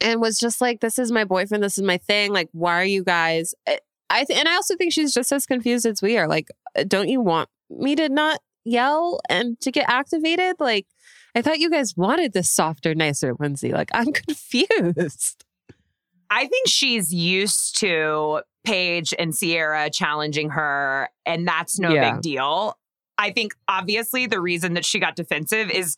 and was just like, this is my boyfriend, this is my thing. Like, why are you guys? I- th- and I also think she's just as confused as we are. Like, don't you want me to not yell and to get activated? Like, I thought you guys wanted this softer, nicer Lindsay. Like, I'm confused. I think she's used to Paige and Sierra challenging her, and that's no Yeah. big deal. I think obviously the reason that she got defensive is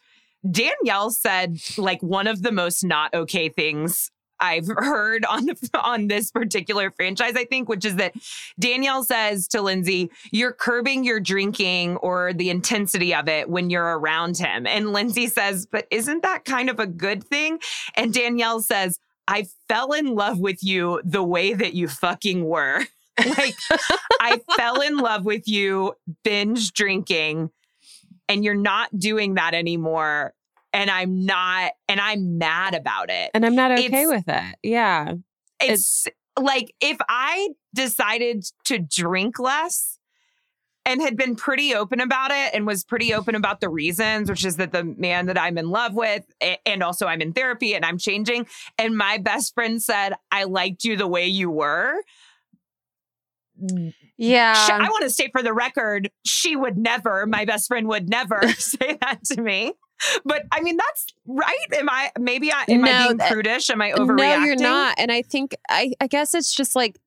Danielle said like one of the most not okay things I've heard on the, on this particular franchise, I think, which is that Danielle says to Lindsay, You're curbing your drinking or the intensity of it when you're around him. And Lindsay says, But isn't that kind of a good thing? And Danielle says, I fell in love with you the way that you fucking were. like, I fell in love with you binge drinking, and you're not doing that anymore. And I'm not, and I'm mad about it. And I'm not okay It's- with it. Yeah. It's like if I decided to drink less and had been pretty open about it and was pretty open about the reasons, which is that the man that I'm in love with, and also I'm in therapy and I'm changing. And my best friend said, I liked you the way you were. Yeah. I want to say for the record, she would never, my best friend would never say that to me. But I mean, that's right. Am I, maybe I, am I being uh, prudish? Am I overreacting? No, you're not. And I think I I guess it's just like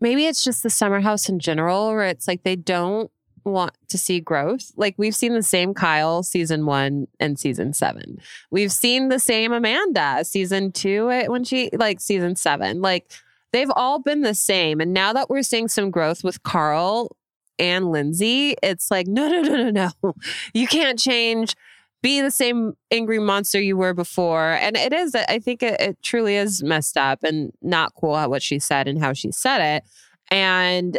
maybe it's just the summer house in general where it's like they don't want to see growth. Like we've seen the same Kyle season 1 and season 7. We've seen the same Amanda season 2 eh, when she like season 7. Like they've all been the same and now that we're seeing some growth with Carl and Lindsay, it's like no no no no no. You can't change be the same angry monster you were before. And it is, I think it, it truly is messed up and not cool at what she said and how she said it. And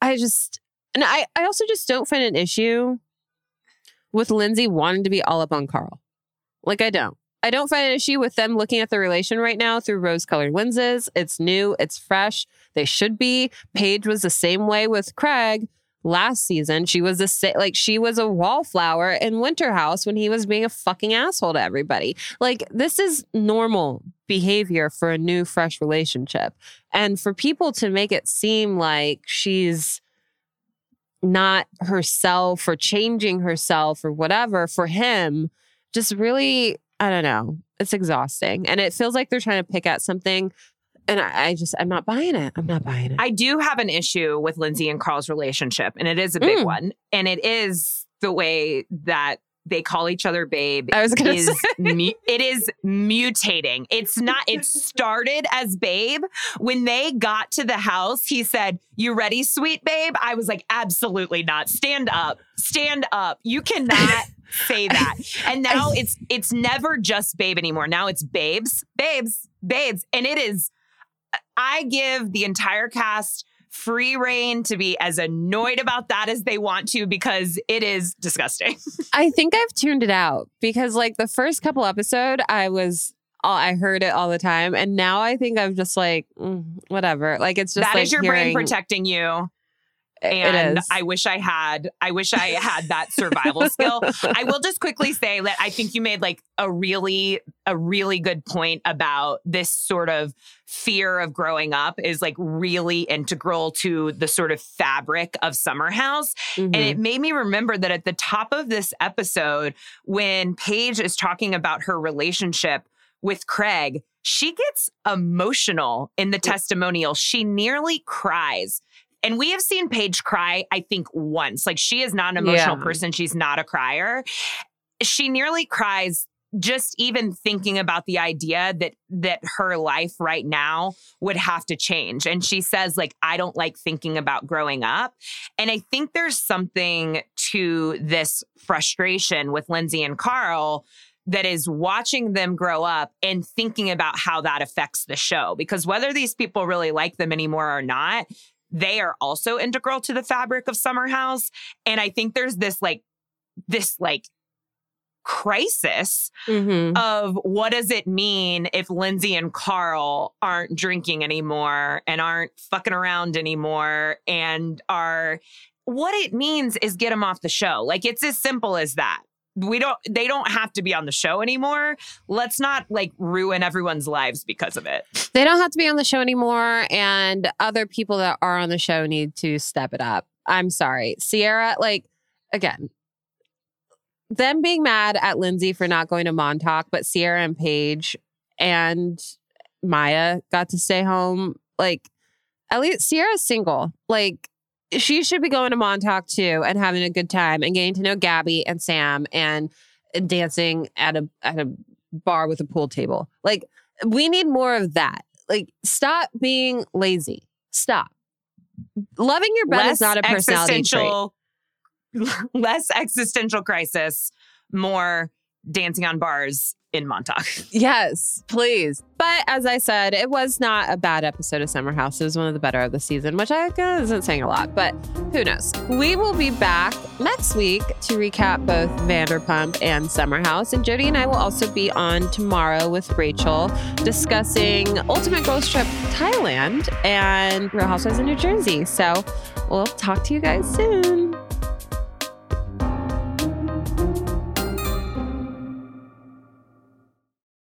I just, and I, I also just don't find an issue with Lindsay wanting to be all up on Carl. Like, I don't. I don't find an issue with them looking at the relation right now through rose colored lenses. It's new, it's fresh. They should be. Paige was the same way with Craig last season. She was a like she was a wallflower in Winter House when he was being a fucking asshole to everybody. Like this is normal behavior for a new fresh relationship. And for people to make it seem like she's not herself or changing herself or whatever for him just really I don't know. It's exhausting. And it feels like they're trying to pick at something and I, I just I'm not buying it. I'm not buying it. I do have an issue with Lindsay and Carl's relationship, and it is a big Mm. one. And it is the way that they call each other babe. I was gonna is say. mu- it is mutating. It's not. It started as babe. When they got to the house, he said, "You ready, sweet babe?" I was like, "Absolutely not. Stand up. Stand up. You cannot." say that and now it's it's never just babe anymore now it's babes babes babes and it is I give the entire cast free reign to be as annoyed about that as they want to because it is disgusting. I think I've tuned it out because like the first couple episode, I was all I heard it all the time, and now I think I'm just like mm, whatever. Like it's just That is like your brain protecting you. And. I wish I had I wish I had that survival skill. I will just quickly say that I think you made like a really a really good point about this sort of fear of growing up is like really integral to the sort of fabric of Summer House. And Mhm. it made me remember that at the top of this episode, when Paige is talking about her relationship with Craig, she gets emotional in the testimonial. She nearly cries. And we have seen Paige cry, I think, once. Like she is not an emotional Yeah. person. She's not a crier. She nearly cries just even thinking about the idea that that her life right now would have to change and she says like i don't like thinking about growing up and i think there's something to this frustration with lindsay and carl that is watching them grow up and thinking about how that affects the show because whether these people really like them anymore or not they are also integral to the fabric of summer house and i think there's this like this like crisis Mhm. of what does it mean if Lindsay and Carl aren't drinking anymore and aren't fucking around anymore and are what it means is get them off the show. Like it's as simple as that. We don't they don't have to be on the show anymore. Let's not like ruin everyone's lives because of it. They don't have to be on the show anymore, and other people that are on the show need to step it up. I'm sorry. Ciara, like, again, them being mad at Lindsay for not going to Montauk, but Ciara and Paige and Mya got to stay home. Like, at least Ciara's single. Like, she should be going to Montauk too and having a good time and getting to know Gabby and Sam and dancing at a at a bar with a pool table. Like, we need more of that. Like, stop being lazy. Stop. Loving your bed is not a personality trait. less existential crisis, more dancing on bars in Montauk. Yes, please. But as I said, it was not a bad episode of Summer House. It was one of the better of the season, which I guess isn't saying a lot, but who knows? We will be back next week to recap both Vanderpump and Summer House. And Jodi and I will also be on tomorrow with Rachel discussing Ultimate Girls Trip Thailand and Real Housewives of New Jersey. So we'll talk to you guys soon.